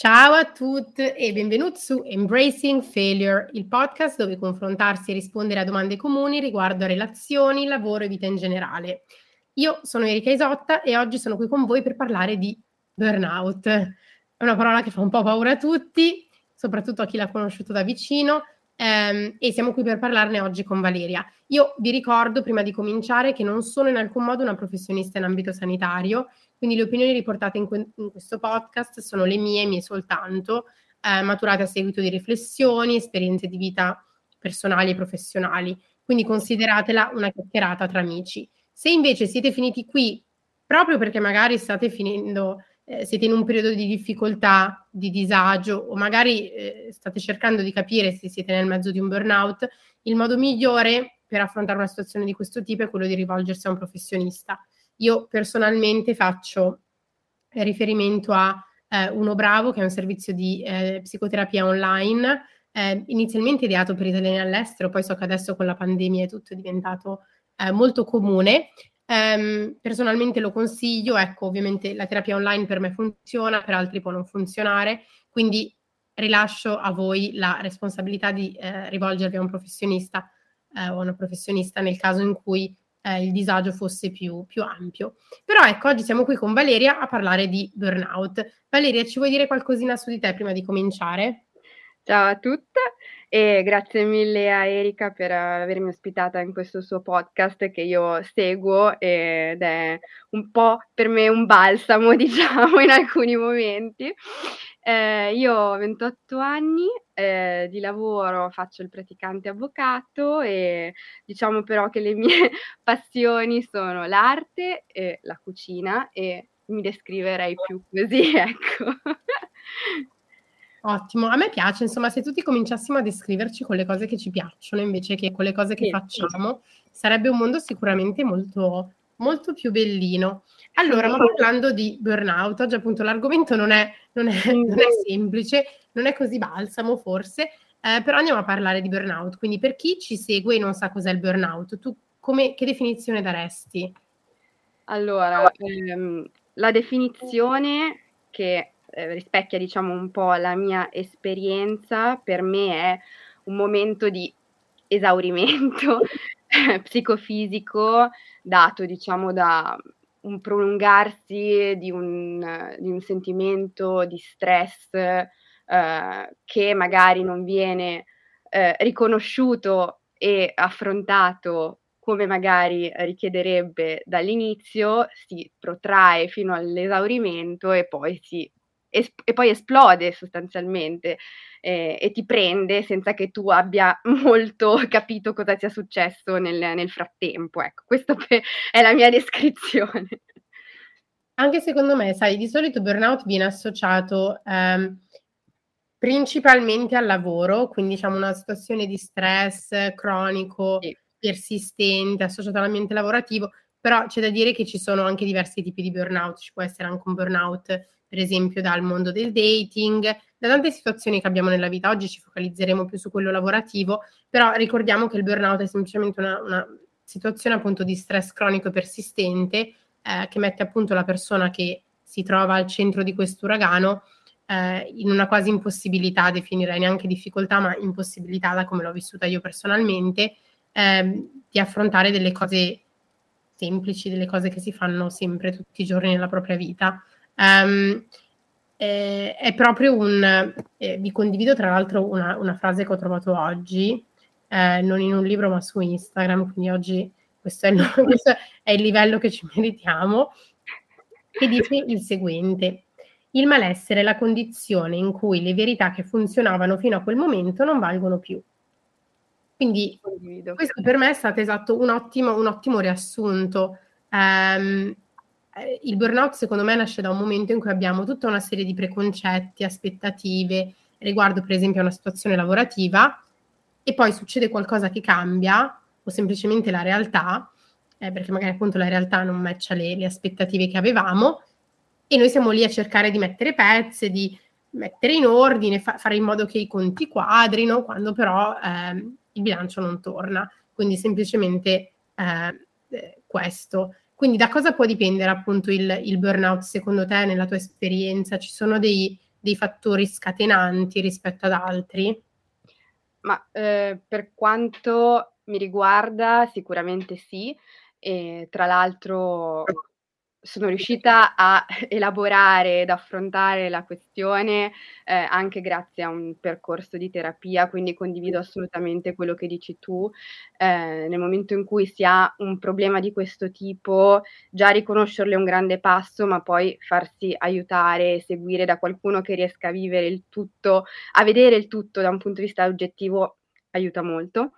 Ciao a tutti e benvenuti su Embracing Failure, il podcast dove confrontarsi e rispondere a domande comuni riguardo a relazioni, lavoro e vita in generale. Io sono Erika Isotta e oggi sono qui con voi per parlare di burnout. È una parola che fa un po' paura a tutti, soprattutto a chi l'ha conosciuto da vicino, ehm, e siamo qui per parlarne oggi con Valeria. Io vi ricordo prima di cominciare che non sono in alcun modo una professionista in ambito sanitario, quindi le opinioni riportate in, que- in questo podcast sono le mie, mie soltanto, eh, maturate a seguito di riflessioni, esperienze di vita personali e professionali. Quindi consideratela una chiacchierata tra amici. Se invece siete finiti qui proprio perché magari state finendo, eh, siete in un periodo di difficoltà, di disagio o magari eh, state cercando di capire se siete nel mezzo di un burnout, il modo migliore per affrontare una situazione di questo tipo è quello di rivolgersi a un professionista. Io personalmente faccio riferimento a eh, Uno Bravo, che è un servizio di eh, psicoterapia online, eh, inizialmente ideato per italiani all'estero, poi so che adesso con la pandemia è tutto diventato eh, molto comune. Um, personalmente lo consiglio, ecco, ovviamente la terapia online per me funziona, per altri può non funzionare, quindi rilascio a voi la responsabilità di eh, rivolgervi a un professionista eh, o a una professionista nel caso in cui eh, il disagio fosse più, più ampio. Però ecco, oggi siamo qui con Valeria a parlare di burnout. Valeria, ci vuoi dire qualcosina su di te prima di cominciare? Ciao a tutte e grazie mille a Erika per avermi ospitata in questo suo podcast che io seguo ed è un po' per me un balsamo, diciamo, in alcuni momenti. Eh, io ho 28 anni eh, di lavoro, faccio il praticante avvocato e diciamo però che le mie passioni sono l'arte e la cucina e mi descriverei più così, ecco. Ottimo, a me piace, insomma, se tutti cominciassimo a descriverci con le cose che ci piacciono invece che con le cose che sì, facciamo, sì. sarebbe un mondo sicuramente molto, molto più bellino. Allora, ma parlando di burnout, oggi appunto l'argomento non è, non è, non è semplice, non è così balsamo forse, eh, però andiamo a parlare di burnout. Quindi per chi ci segue e non sa cos'è il burnout, tu come, che definizione daresti? Allora, ehm, la definizione che eh, rispecchia diciamo un po' la mia esperienza, per me è un momento di esaurimento psicofisico dato diciamo da un prolungarsi di un, di un sentimento di stress eh, che magari non viene eh, riconosciuto e affrontato come magari richiederebbe dall'inizio, si protrae fino all'esaurimento e poi si es- e poi esplode sostanzialmente eh, e ti prende senza che tu abbia molto capito cosa sia successo nel, nel frattempo. Ecco, questa è la mia descrizione. Anche secondo me, sai, di solito burnout viene associato ehm, principalmente al lavoro, quindi diciamo una situazione di stress cronico, sì. persistente, associato all'ambiente lavorativo, però c'è da dire che ci sono anche diversi tipi di burnout, ci può essere anche un burnout per esempio dal mondo del dating, da tante situazioni che abbiamo nella vita. Oggi ci focalizzeremo più su quello lavorativo, però ricordiamo che il burnout è semplicemente una, una situazione appunto di stress cronico persistente eh, che mette appunto la persona che si trova al centro di questo uragano eh, in una quasi impossibilità, definirei neanche difficoltà, ma impossibilità da come l'ho vissuta io personalmente, eh, di affrontare delle cose semplici, delle cose che si fanno sempre tutti i giorni nella propria vita. Um, eh, è proprio un... Eh, vi condivido tra l'altro una, una, frase che ho trovato oggi, eh, non in un libro ma su Instagram, quindi oggi questo è, il, questo è il livello che ci meritiamo, che dice il seguente. Il malessere è la condizione in cui le verità che funzionavano fino a quel momento non valgono più. Quindi questo per me è stato esatto un ottimo, un ottimo riassunto. Um, il burnout secondo me nasce da un momento in cui abbiamo tutta una serie di preconcetti, aspettative riguardo per esempio a una situazione lavorativa e poi succede qualcosa che cambia o semplicemente la realtà, eh, perché magari appunto la realtà non matcha le, le, aspettative che avevamo e noi siamo lì a cercare di mettere pezze, di mettere in ordine, fa- fare in modo che i conti quadrino, quando però eh, il bilancio non torna. Quindi semplicemente eh, eh questo. Quindi da cosa può dipendere appunto il, il burnout secondo te, nella tua esperienza? Ci sono dei, dei fattori scatenanti rispetto ad altri? Ma eh, per quanto mi riguarda, sicuramente sì. E tra l'altro sono riuscita a elaborare ed affrontare la questione, ehm, anche grazie a un percorso di terapia, quindi condivido assolutamente quello che dici tu. Ehm, nel momento in cui si ha un problema di questo tipo, già riconoscerlo è un grande passo, ma poi farsi aiutare e seguire da qualcuno che riesca a vivere il tutto a vedere il tutto da un punto di vista oggettivo aiuta molto.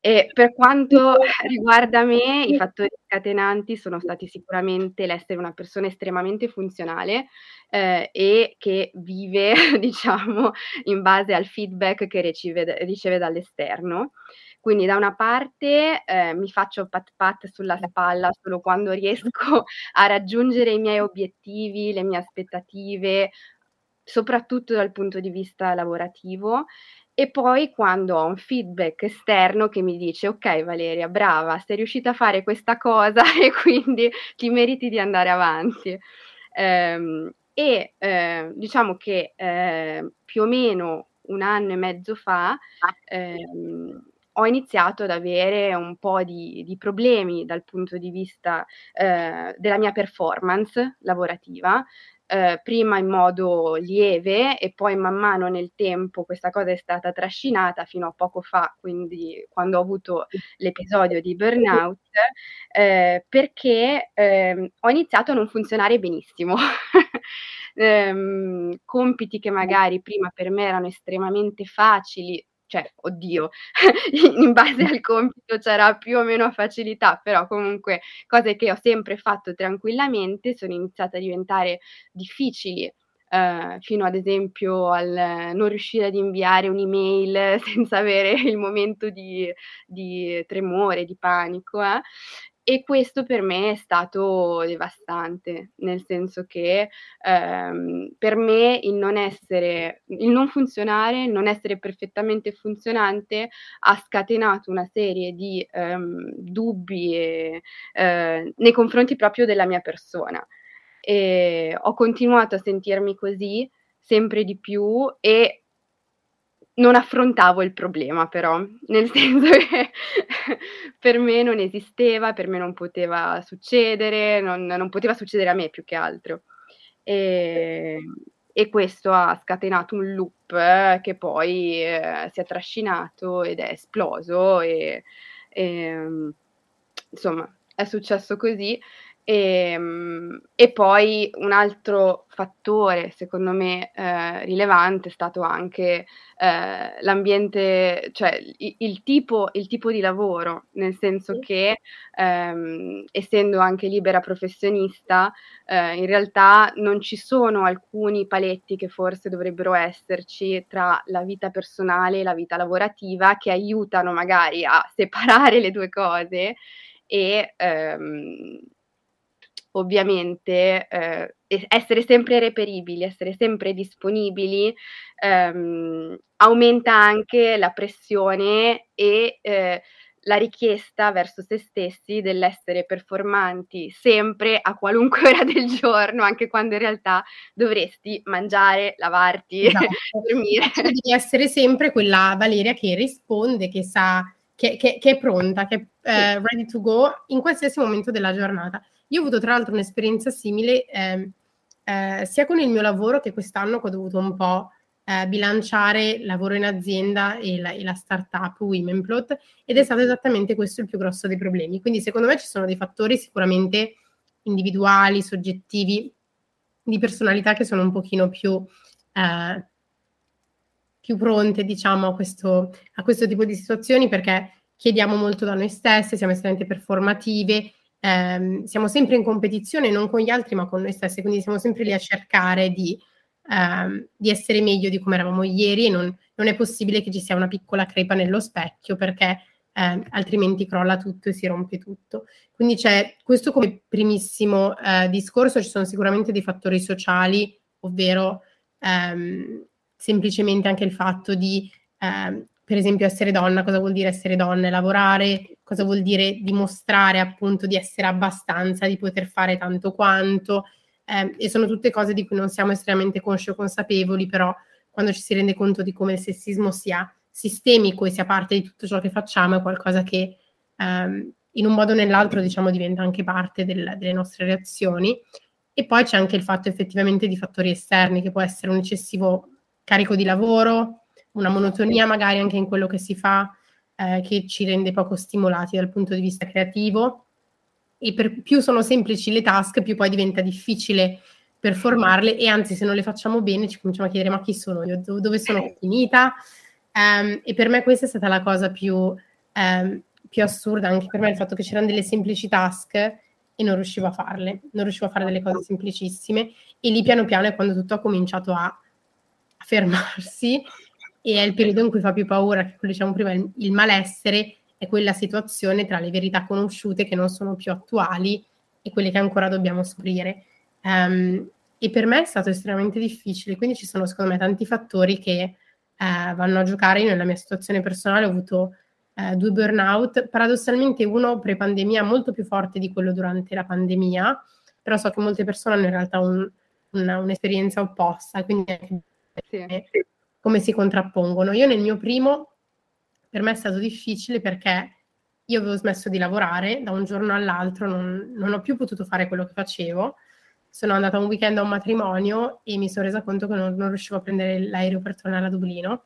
E per quanto riguarda me, i fattori scatenanti sono stati sicuramente l'essere una persona estremamente funzionale, ehm, e che vive, diciamo, in base al feedback che ricive riceve dall'esterno. Quindi da una parte, ehm, mi faccio pat pat sulla spalla solo quando riesco a raggiungere i miei obiettivi, le mie aspettative, soprattutto dal punto di vista lavorativo e poi quando ho un feedback esterno che mi dice: "Okay Valeria, brava, sei riuscita a fare questa cosa e quindi ti meriti di andare avanti". Ehm, e, ehm, diciamo che, ehm, più o meno 1 anno e mezzo fa, ehm, ho iniziato ad avere un po' di di problemi dal punto di vista, ehm, della mia performance lavorativa, eh, prima in modo lieve e poi man mano nel tempo questa cosa è stata trascinata fino a poco fa, quindi quando ho avuto l'episodio di burnout, eh, perché eh, ho iniziato a non funzionare benissimo. ehm, compiti che magari prima per me erano estremamente facili, cioè, oddio, in base al compito c'era più o meno facilità, però comunque cose che ho sempre fatto tranquillamente sono iniziate a diventare difficili. Uh, fino ad esempio al non riuscire ad inviare un'email senza avere il momento di, di tremore, di panico. Eh? E questo per me è stato devastante, nel senso che ehm, per me il non essere, il non funzionare, il non essere perfettamente funzionante ha scatenato una serie di ehm, dubbi e, eh, nei confronti proprio della mia persona. E ho continuato a sentirmi così sempre di più e non affrontavo il problema però, nel senso che per me non esisteva, per me non poteva succedere, non, non poteva succedere a me più che altro. E, e questo ha scatenato un loop eh, che poi eh, si è trascinato ed è esploso e, e insomma è successo così e, ehm, e, poi un altro fattore, secondo me, eh, rilevante è stato anche eh, l'ambiente, cioè il, il, tipo, il, tipo, di lavoro, nel senso che ehm, essendo anche libera professionista, eh, in realtà non ci sono alcuni paletti che forse dovrebbero esserci tra la vita personale e la vita lavorativa che aiutano magari a separare le due cose e ehm, ovviamente eh, essere sempre reperibili, essere sempre disponibili, ehm, aumenta anche la pressione e eh, la richiesta verso se stessi dell'essere performanti sempre a qualunque ora del giorno, anche quando in realtà dovresti mangiare, lavarti, esatto. dormire. Devi essere sempre quella Valeria che risponde, che sa, che, che, che è pronta, che è eh, ready to go in qualsiasi momento della giornata. Io ho avuto tra l'altro un'esperienza simile eh, eh, sia con il mio lavoro che quest'anno che ho dovuto un po' eh, bilanciare lavoro in azienda e la, e la startup Womenplot ed è stato esattamente questo il più grosso dei problemi. Quindi secondo me ci sono dei fattori sicuramente individuali, soggettivi, di personalità che sono un pochino più, eh, più pronte, diciamo, a questo, a questo tipo di situazioni perché chiediamo molto da noi stesse, siamo estremamente performative, ehm, siamo sempre in competizione non con gli altri ma con noi stessi, quindi siamo sempre lì a cercare di, ehm, di essere meglio di come eravamo ieri e non, non, è possibile che ci sia una piccola crepa nello specchio perché eh, altrimenti crolla tutto e si rompe tutto. Quindi c'è questo come primissimo eh, discorso, ci sono sicuramente dei fattori sociali, ovvero ehm, semplicemente anche il fatto di ehm, per esempio essere donna, cosa vuol dire essere donna e lavorare, cosa vuol dire dimostrare appunto di essere abbastanza, di poter fare tanto quanto, eh, e sono tutte cose di cui non siamo estremamente consci o consapevoli, però quando ci si rende conto di come il sessismo sia sistemico e sia parte di tutto ciò che facciamo, è qualcosa che ehm, in un modo o nell'altro diciamo diventa anche parte del, delle nostre reazioni. E poi c'è anche il fatto effettivamente di fattori esterni, che può essere un eccessivo carico di lavoro, una monotonia magari anche in quello che si fa, eh, che ci rende poco stimolati dal punto di vista creativo. E per più sono semplici le task, più poi diventa difficile performarle e anzi se non le facciamo bene ci cominciamo a chiedere ma chi sono io, dove sono finita? Um, e per me questa è stata la cosa più, um, più assurda, anche per me il fatto che c'erano delle semplici task e non riuscivo a farle, non riuscivo a fare delle cose semplicissime. E lì piano piano è quando tutto ha cominciato a, a fermarsi e è il periodo in cui fa più paura, che come diciamo prima, il, il malessere è quella situazione tra le verità conosciute che non sono più attuali e quelle che ancora dobbiamo scoprire. Um, e per me è stato estremamente difficile, quindi ci sono secondo me tanti fattori che eh, vanno a giocare. Io nella mia situazione personale ho avuto eh, due burnout, paradossalmente uno pre-pandemia molto più forte di quello durante la pandemia, però so che molte persone hanno in realtà un, una, un'esperienza opposta, quindi sì. Come si contrappongono. Io nel mio primo, per me è stato difficile perché io avevo smesso di lavorare, da un giorno all'altro non, non ho più potuto fare quello che facevo, sono andata un weekend a un matrimonio e mi sono resa conto che non, non riuscivo a prendere l'aereo per tornare a Dublino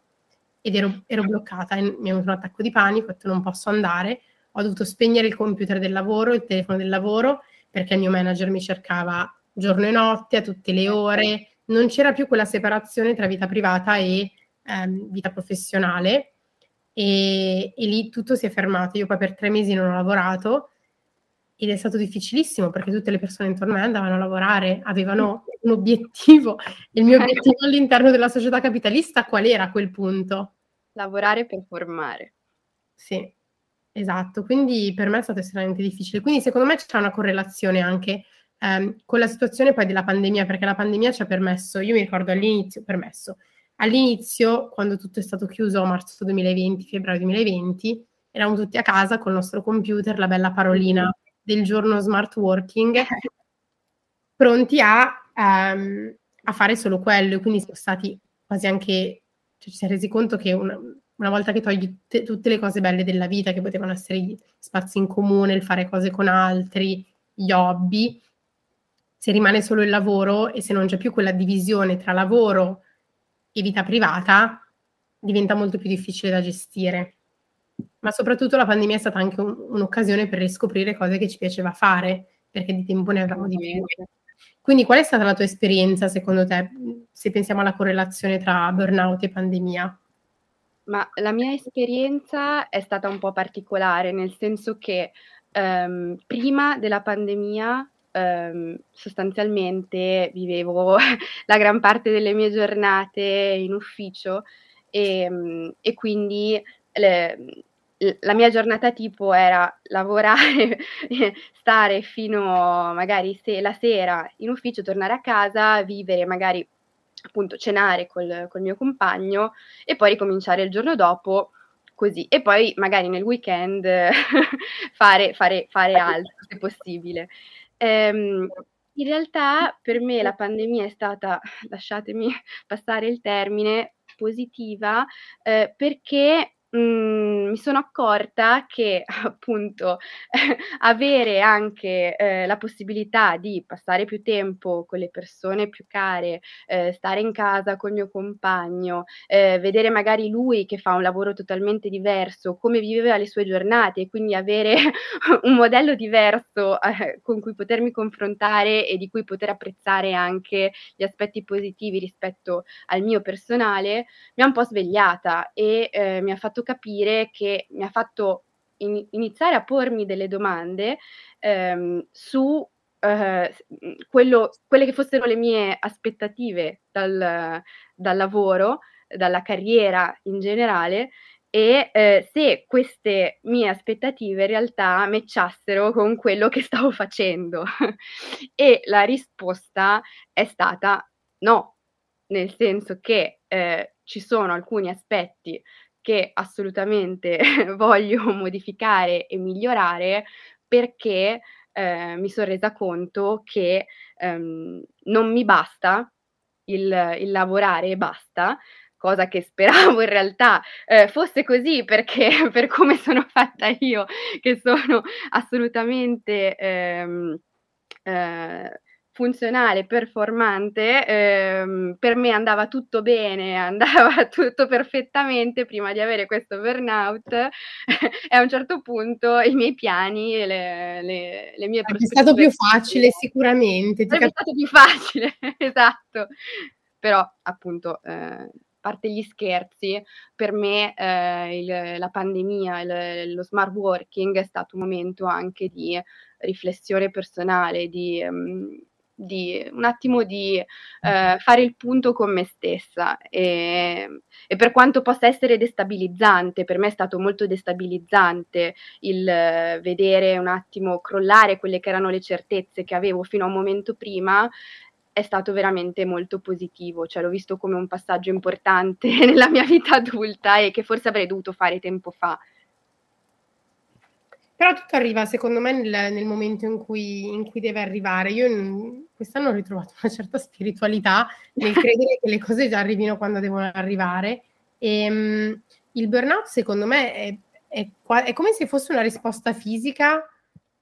ed ero, ero bloccata, mi è venuto un attacco di panico, ho detto non posso andare, ho dovuto spegnere il computer del lavoro, il telefono del lavoro, perché il mio manager mi cercava giorno e notte, a tutte le ore, non c'era più quella separazione tra vita privata e ehm, vita professionale e, e, lì tutto si è fermato. Io poi per tre mesi non ho lavorato ed è stato difficilissimo perché tutte le persone intorno a me andavano a lavorare, avevano un obiettivo. Il mio obiettivo all'interno della società capitalista qual era a quel punto? Lavorare per formare. Sì, esatto. Quindi per me è stato estremamente difficile. Quindi secondo me c'è una correlazione anche ehm, con la situazione poi della pandemia, perché la pandemia ci ha permesso, io mi ricordo all'inizio, permesso, all'inizio, quando tutto è stato chiuso a marzo 2020, febbraio 2020, eravamo tutti a casa col nostro computer, la bella parolina del giorno smart working, pronti a, um, a fare solo quello. Quindi siamo stati quasi anche, cioè ci siamo resi conto che una, una volta che togli t- tutte le cose belle della vita, che potevano essere gli spazi in comune, il fare cose con altri, gli hobby, se rimane solo il lavoro e se non c'è più quella divisione tra lavoro e vita privata, diventa molto più difficile da gestire ma soprattutto la pandemia è stata anche un, un'occasione per riscoprire cose che ci piaceva fare, perché di tempo ne avevamo di più. Quindi qual è stata la tua esperienza, secondo te, se pensiamo alla correlazione tra burnout e pandemia? Ma la mia esperienza è stata un po' particolare, nel senso che um, prima della pandemia um, sostanzialmente vivevo la gran parte delle mie giornate in ufficio e, um, e quindi le, la mia giornata tipo era lavorare, stare fino magari se, la sera in ufficio, tornare a casa, vivere magari appunto cenare col, col mio compagno e poi ricominciare il giorno dopo così e poi magari nel weekend fare, fare, fare altro se possibile. Ehm, in realtà per me la pandemia è stata, lasciatemi passare il termine, positiva eh, perché Mhmm, mi sono accorta che appunto avere anche, ehm, la possibilità di passare più tempo con le persone più care, ehm, stare in casa col mio compagno, ehm, vedere magari lui che fa un lavoro totalmente diverso, come viveva le sue giornate quindi avere un modello diverso, eh, con cui potermi confrontare e di cui poter apprezzare anche gli aspetti positivi rispetto al mio personale, mi ha un po' svegliata e, ehm, mi ha fatto capire che mi ha fatto in, iniziare a pormi delle domande ehm, su eh, quello, quelle che fossero le mie aspettative dal, dal lavoro, dalla carriera in generale e eh, se queste mie aspettative in realtà matchassero con quello che stavo facendo. e la risposta è stata no, nel senso che eh, ci sono alcuni aspetti che assolutamente voglio modificare e migliorare perché eh, mi sono resa conto che ehm, non mi basta il, il lavorare e basta, cosa che speravo in realtà eh, fosse così perché per come sono fatta io, che sono assolutamente ehm, eh, funzionale, performante, ehm, per me andava tutto bene, andava tutto perfettamente prima di avere questo burnout e a un certo punto i miei piani e le, le, le mie prospettive... È stato più facile sicuramente. È cap- stato più facile, esatto. Però appunto... Eh, parte gli scherzi, per me eh, il, la pandemia, il, lo smart working è stato un momento anche di riflessione personale, di, um, di un attimo di eh, fare il punto con me stessa e, e, per quanto possa essere destabilizzante, per me è stato molto destabilizzante il uh, vedere un attimo crollare quelle che erano le certezze che avevo fino a un momento prima, è stato veramente molto positivo, cioè l'ho visto come un passaggio importante nella mia vita adulta e che forse avrei dovuto fare tempo fa. Però tutto arriva, secondo me, nel, nel momento in cui, in cui, deve arrivare. Io in, quest'anno ho ritrovato una certa spiritualità nel credere che le cose già arrivino quando devono arrivare. E, um, il burnout, secondo me, è, è, è, come se fosse una risposta fisica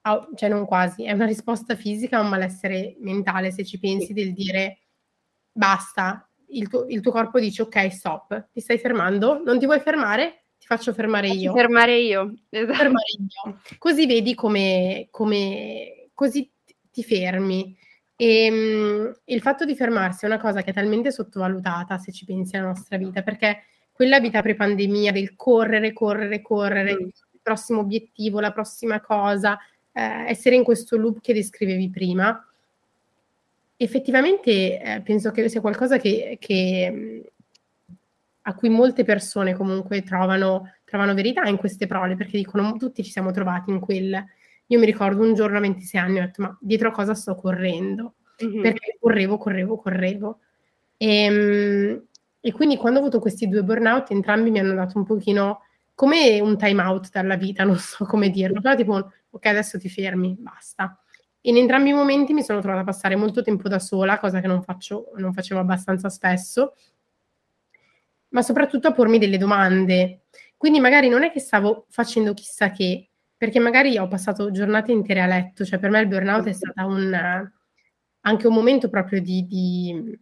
a, cioè non quasi, è una risposta fisica a un malessere mentale, se ci pensi, del dire basta, il tuo, il tuo corpo dice ok, stop, ti stai fermando, non ti vuoi fermare? Ti faccio fermare faccio io. Fermare io, esatto. Fermare io. Così vedi come, come così ti fermi. E um, il fatto di fermarsi è una cosa che è talmente sottovalutata se ci pensi alla nostra vita, perché quella vita pre-pandemia del correre, correre, correre, mm. il prossimo obiettivo, la prossima cosa, eh, essere in questo loop che descrivevi prima, effettivamente eh, penso che sia qualcosa che, che, a cui molte persone comunque trovano, trovano, verità in queste prole, perché dicono tutti ci siamo trovati in quel... Io mi ricordo un giorno a 26 anni ho detto ma dietro a cosa sto correndo? Mm-hmm. Perché correvo, correvo, correvo. E, ehm, e quindi quando ho avuto questi due burnout entrambi mi hanno dato un pochino come un time out dalla vita, non so come dirlo, però tipo ok, adesso ti fermi, basta. In entrambi i momenti mi sono trovata a passare molto tempo da sola, cosa che non, faccio, non facevo abbastanza spesso, ma soprattutto a pormi delle domande. Quindi magari non è che stavo facendo chissà che, perché magari ho passato giornate intere a letto, cioè per me il burnout è stato un, anche un momento proprio di, di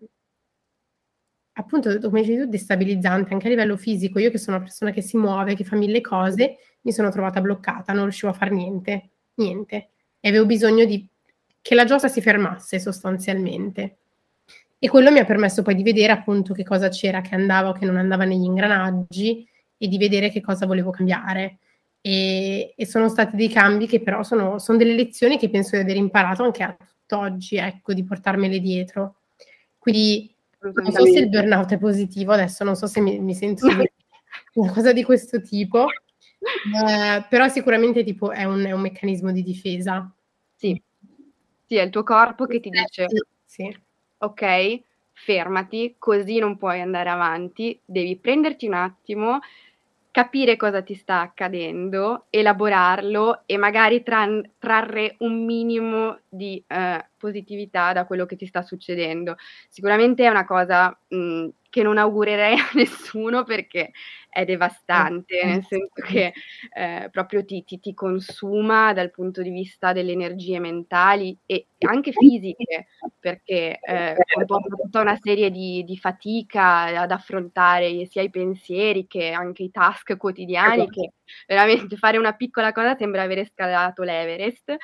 appunto, come dicevi tu, destabilizzante anche a livello fisico. Io che sono una persona che si muove, che fa mille cose, mi sono trovata bloccata, non riuscivo a fare niente, niente. E avevo bisogno di che la giostra si fermasse sostanzialmente. E quello mi ha permesso poi di vedere appunto che cosa c'era che andava o che non andava negli ingranaggi e di vedere che cosa volevo cambiare. E, e sono stati dei cambi che però sono, sono, delle lezioni che penso di aver imparato anche a tutt'oggi, ecco, di portarmele dietro. Quindi non so se il burnout è positivo, adesso non so se mi, mi sento una cosa di questo tipo, eh, però sicuramente tipo è un, è un, meccanismo di difesa. Sì. sì, è il tuo corpo che ti dice, sì. Ok, fermati, così non puoi andare avanti, devi prenderti un attimo, capire cosa ti sta accadendo, elaborarlo e magari tra- trarre un minimo di eh, positività da quello che ti sta succedendo. Sicuramente è una cosa mh, che non augurerei a nessuno perché è devastante, nel senso che eh, proprio ti, ti, ti, consuma dal punto di vista delle energie mentali e anche fisiche, perché eh, comporta tutta una serie di, di, fatica ad affrontare sia i pensieri che anche i task quotidiani, esatto. che veramente fare una piccola cosa sembra avere scalato l'Everest.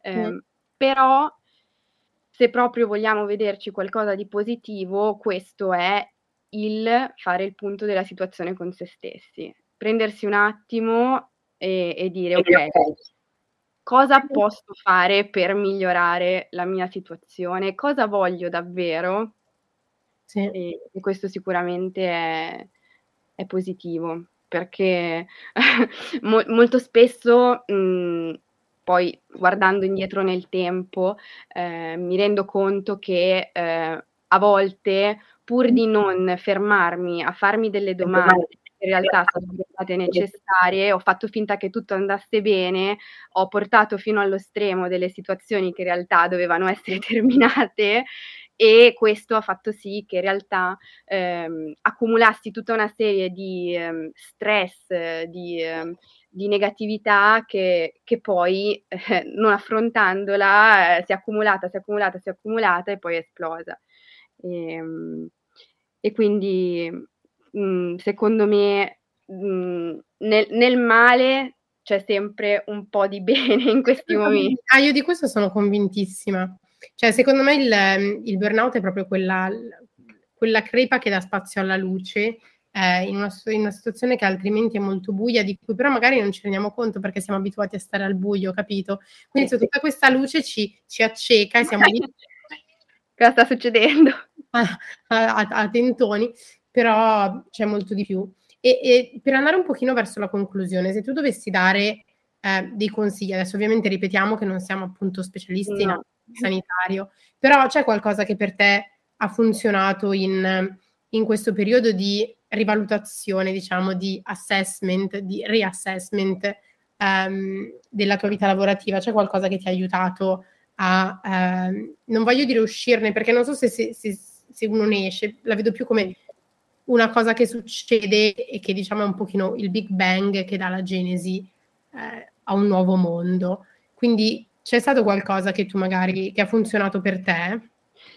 Eh, mm. Però se proprio vogliamo vederci qualcosa di positivo, questo è il fare il punto della situazione con se stessi, prendersi un attimo e, e dire ok, cosa posso fare per migliorare la mia situazione, cosa voglio davvero. Sì. E, e, questo sicuramente è, è positivo perché mo- molto spesso mh, poi guardando indietro nel tempo eh, mi rendo conto che eh, a volte pur di non fermarmi a farmi delle domande, in realtà sarebbero state necessarie, ho fatto finta che tutto andasse bene, ho portato fino allo stremo delle situazioni che in realtà dovevano essere terminate e questo ha fatto sì che in realtà ehm, accumulassi tutta una serie di ehm, stress, di, ehm, di, negatività che, che poi eh, non affrontandola eh, si è accumulata, si è accumulata, si è accumulata e poi è esplosa. E, ehm, e quindi mh, mhmm, secondo me mh, mhmm, nel, nel male c'è sempre un po' di bene in questi momenti. Ah, io di questo sono convintissima. Cioè, secondo me il, il burnout è proprio quella, quella, crepa che dà spazio alla luce eh, in, una, in, una, situazione che altrimenti è molto buia, di cui però magari non ci rendiamo conto perché siamo abituati a stare al buio, capito? Quindi se tutta questa luce ci, ci acceca e siamo lì. Cosa sta succedendo? A, a, a, tentoni, però c'è molto di più. E, e, per andare un pochino verso la conclusione, se tu dovessi dare eh, dei consigli, adesso ovviamente ripetiamo che non siamo appunto specialisti no. in sanitario, però c'è qualcosa che per te ha funzionato in, in questo periodo di rivalutazione, diciamo, di assessment, di reassessment um, della tua vita lavorativa? C'è qualcosa che ti ha aiutato a, um, non voglio dire uscirne, perché non so se, se, se, se, uno ne esce, la vedo più come una cosa che succede e che diciamo è un pochino il Big Bang che dà la genesi eh, a un nuovo mondo. Quindi c'è stato qualcosa che tu magari, che ha funzionato per te?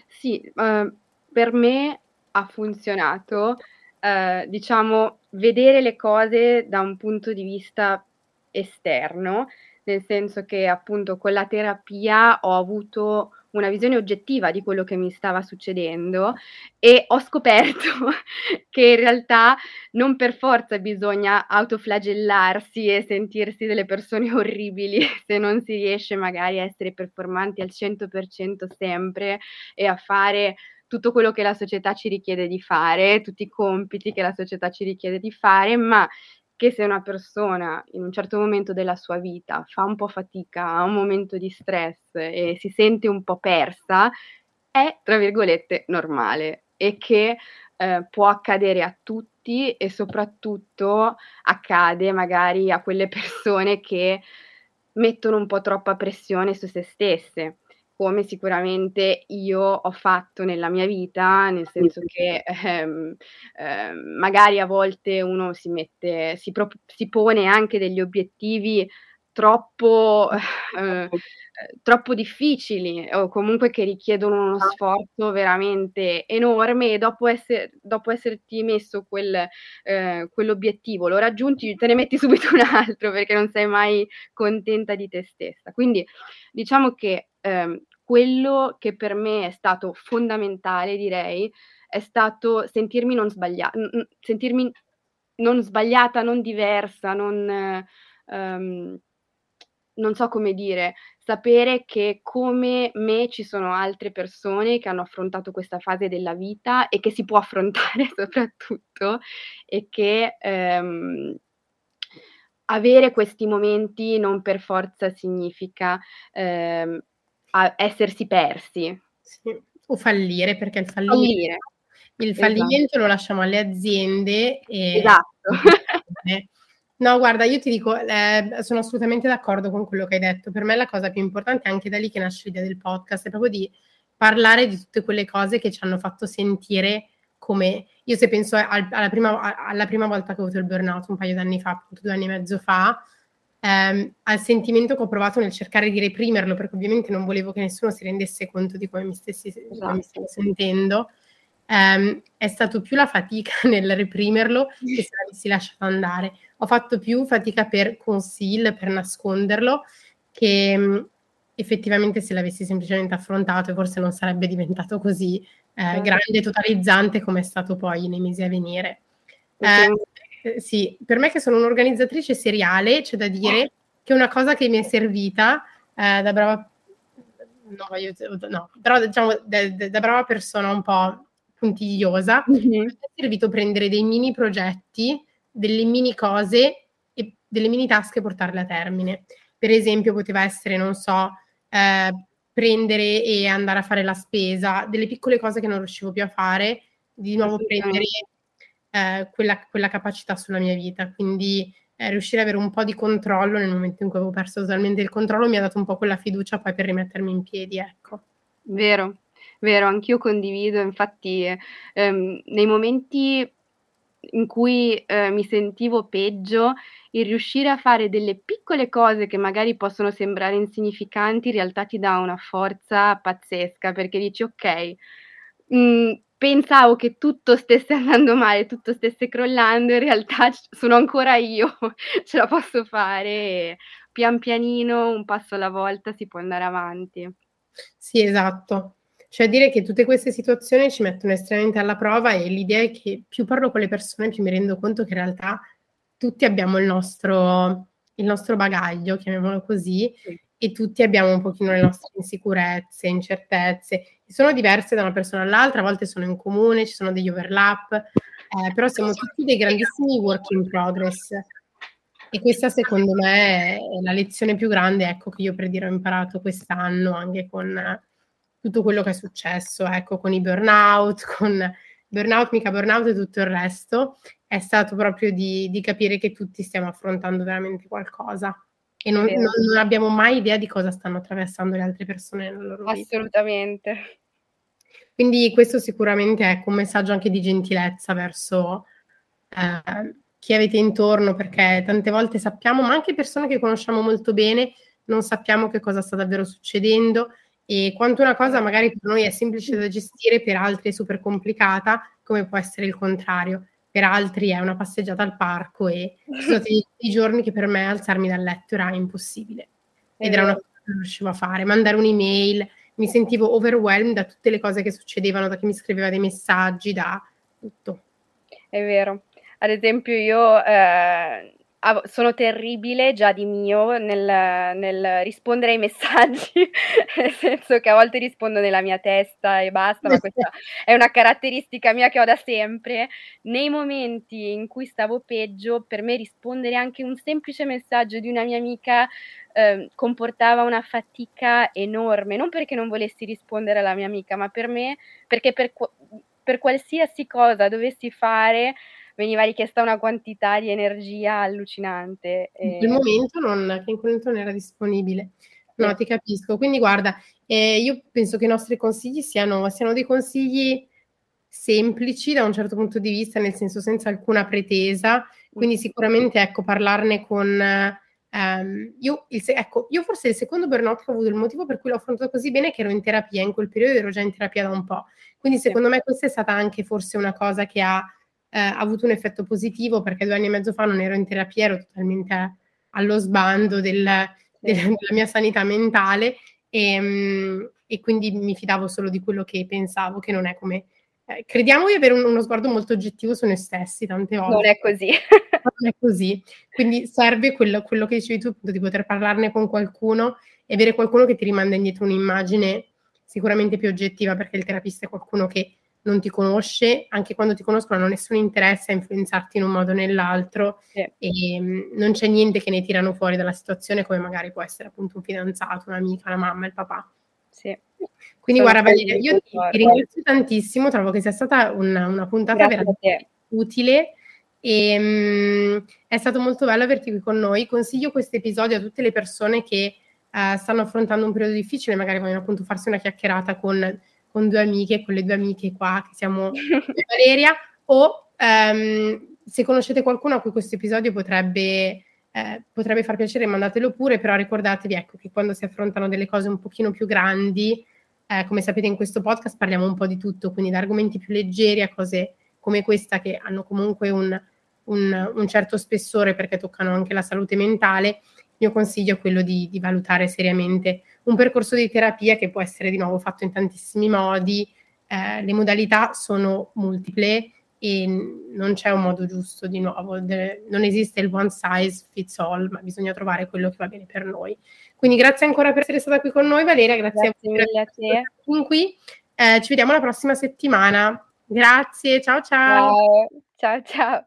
Sì, uh, per me ha funzionato, uh, diciamo, vedere le cose da un punto di vista esterno, nel senso che appunto con la terapia ho avuto una visione oggettiva di quello che mi stava succedendo e ho scoperto che in realtà non per forza bisogna autoflagellarsi e sentirsi delle persone orribili se non si riesce magari a essere performanti al 100% sempre e a fare tutto quello che la società ci richiede di fare, tutti i compiti che la società ci richiede di fare, ma che se una persona in un certo momento della sua vita fa un po' fatica, ha un momento di stress e si sente un po' persa, è tra virgolette normale e che eh, può accadere a tutti e soprattutto accade magari a quelle persone che mettono un po' troppa pressione su se stesse come sicuramente io ho fatto nella mia vita, nel senso che ehm, ehm, magari a volte uno si mette, si, pro- si pone anche degli obiettivi troppo, eh, troppo difficili o comunque che richiedono uno ah. sforzo veramente enorme e dopo, essere, dopo esserti messo quel, eh, quell'obiettivo, lo raggiungi, te ne metti subito un altro perché non sei mai contenta di te stessa. Quindi diciamo che ehm, quello che per me è stato fondamentale, direi, è stato sentirmi non, sbaglia- n- sentirmi non sbagliata, non diversa, non, um, non so come dire, sapere che come me ci sono altre persone che hanno affrontato questa fase della vita e che si può affrontare soprattutto e che um, avere questi momenti non per forza significa um, essersi persi. Sì. O fallire, perché il fallimento, fallire. Il fallimento esatto. lo lasciamo alle aziende. E... Esatto. No, guarda, io ti dico, eh, sono assolutamente d'accordo con quello che hai detto. Per me la cosa più importante, è anche da lì che nasce l'idea del podcast, è proprio di parlare di tutte quelle cose che ci hanno fatto sentire come io se penso al, alla, prima, alla, prima, volta che ho avuto il burnout un paio d'anni fa, appunto due anni e mezzo fa, ehm, al sentimento che ho provato nel cercare di reprimerlo, perché ovviamente non volevo che nessuno si rendesse conto di come mi stessi, esatto. come mi stavo sentendo, ehm, è stato più la fatica nel reprimerlo che se l'avessi lasciato andare. Ho fatto più fatica per conceal, per nasconderlo, che mh, effettivamente se l'avessi semplicemente affrontato forse non sarebbe diventato così eh, certo. grande e totalizzante come è stato poi nei mesi a venire. Eh, eh, sì, per me che sono un'organizzatrice seriale, c'è da dire che una cosa che mi è servita eh, da brava no, voglio, no, però diciamo da, da, brava persona un po' puntigliosa, mm-hmm. mi è servito prendere dei mini progetti, delle mini cose e delle mini tasche e portarle a termine. Per esempio, poteva essere, non so, eh, prendere e andare a fare la spesa, delle piccole cose che non riuscivo più a fare, di nuovo prendere eh, quella, quella, capacità sulla mia vita. Quindi eh, riuscire ad avere un po' di controllo nel momento in cui avevo perso totalmente il controllo mi ha dato un po' quella fiducia poi per rimettermi in piedi, ecco. Vero, vero, anch'io condivido, infatti ehm, nei momenti in cui eh, mi sentivo peggio, il riuscire a fare delle piccole cose che magari possono sembrare insignificanti, in realtà ti dà una forza pazzesca perché dici ok, mh, mm, pensavo che tutto stesse andando male, tutto stesse crollando, in realtà sono ancora io, ce la posso fare pian pianino, un passo alla volta si può andare avanti. Sì, esatto. Cioè dire che tutte queste situazioni ci mettono estremamente alla prova e l'idea è che più parlo con le persone più mi rendo conto che in realtà tutti abbiamo il nostro, il nostro bagaglio, chiamiamolo così, sì. E tutti abbiamo un pochino le nostre insicurezze, incertezze, che sono diverse da una persona all'altra, a volte sono in comune, ci sono degli overlap, eh, però siamo tutti dei grandissimi work in progress. E questa secondo me è la lezione più grande ecco, che io per dire ho imparato quest'anno anche con tutto quello che è successo, ecco, con i burnout, con burnout, mica burnout e tutto il resto, è stato proprio di, di capire che tutti stiamo affrontando veramente qualcosa e non, non, non, abbiamo mai idea di cosa stanno attraversando le altre persone nella loro vita. Assolutamente. Quindi questo sicuramente è un messaggio anche di gentilezza verso eh, chi avete intorno, perché tante volte sappiamo, ma anche persone che conosciamo molto bene, non sappiamo che cosa sta davvero succedendo e quanto una cosa magari per noi è semplice da gestire, per altri è super complicata, come può essere il contrario. Per altri è una passeggiata al parco e sono stati dei giorni che per me alzarmi dal letto era impossibile. Ed era una cosa che non riuscivo a fare. Mandare un'email, mi sentivo overwhelmed da tutte le cose che succedevano, da chi mi scriveva dei messaggi, da tutto. È vero. Ad esempio io eh, sono terribile già di mio nel, nel, rispondere ai messaggi, nel senso che a volte rispondo nella mia testa e basta, ma questa è una caratteristica mia che ho da sempre. Nei momenti in cui stavo peggio, per me rispondere anche un semplice messaggio di una mia amica eh, comportava una fatica enorme, non perché non volessi rispondere alla mia amica, ma per me, perché per, per qualsiasi cosa dovessi fare veniva richiesta una quantità di energia allucinante. In quel momento non, che in quel momento non era disponibile. No, ti capisco. Quindi guarda, eh, io penso che i nostri consigli siano, siano, dei consigli semplici da un certo punto di vista, nel senso senza alcuna pretesa. Quindi sicuramente, ecco, parlarne con... Um, io, il, ecco, io forse il secondo burnout che ho avuto il motivo per cui l'ho affrontato così bene è che ero in terapia, in quel periodo ero già in terapia da un po'. Quindi secondo me questa è stata anche forse una cosa che ha eh, ha avuto un effetto positivo perché due anni e mezzo fa non ero in terapia, ero totalmente allo sbando del, del, della mia sanità mentale e, mm, e, quindi mi fidavo solo di quello che pensavo, che non è come... Eh, crediamo di avere un, uno sguardo molto oggettivo su noi stessi tante volte. Non è così. non è così. Quindi serve quello, quello che dicevi tu, di poter parlarne con qualcuno e avere qualcuno che ti rimanda indietro un'immagine sicuramente più oggettiva, perché il terapista è qualcuno che non ti conosce, anche quando ti conoscono hanno nessun interesse a influenzarti in un modo o nell'altro sì. e um, non c'è niente che ne tirano fuori dalla situazione come magari può essere appunto un fidanzato, un'amica, la mamma, il papà. Sì. Quindi Sono guarda Valeria, io ti, ti, ringrazio tantissimo, trovo che sia stata una, una puntata Grazie veramente utile e um, è stato molto bello averti qui con noi. Consiglio questo episodio a tutte le persone che uh, stanno affrontando un periodo difficile, magari vogliono appunto farsi una chiacchierata con con due amiche, con le due amiche qua che siamo Valeria, o um, se conoscete qualcuno a cui questo episodio potrebbe, eh, potrebbe far piacere, mandatelo pure, però ricordatevi ecco, che quando si affrontano delle cose un pochino più grandi, eh, come sapete in questo podcast parliamo un po' di tutto, quindi da argomenti più leggeri a cose come questa che hanno comunque un, un, un certo spessore perché toccano anche la salute mentale, il mio consiglio è quello di, di, valutare seriamente un percorso di terapia che può essere di nuovo fatto in tantissimi modi, eh, le modalità sono multiple e non c'è un modo giusto di nuovo, de- non esiste il one size fits all, ma bisogna trovare quello che va bene per noi. Quindi grazie ancora per essere stata qui con noi Valeria, grazie, grazie a te. Qui. Eh, ci vediamo la prossima settimana. Grazie, ciao ciao. Ciao ciao. ciao.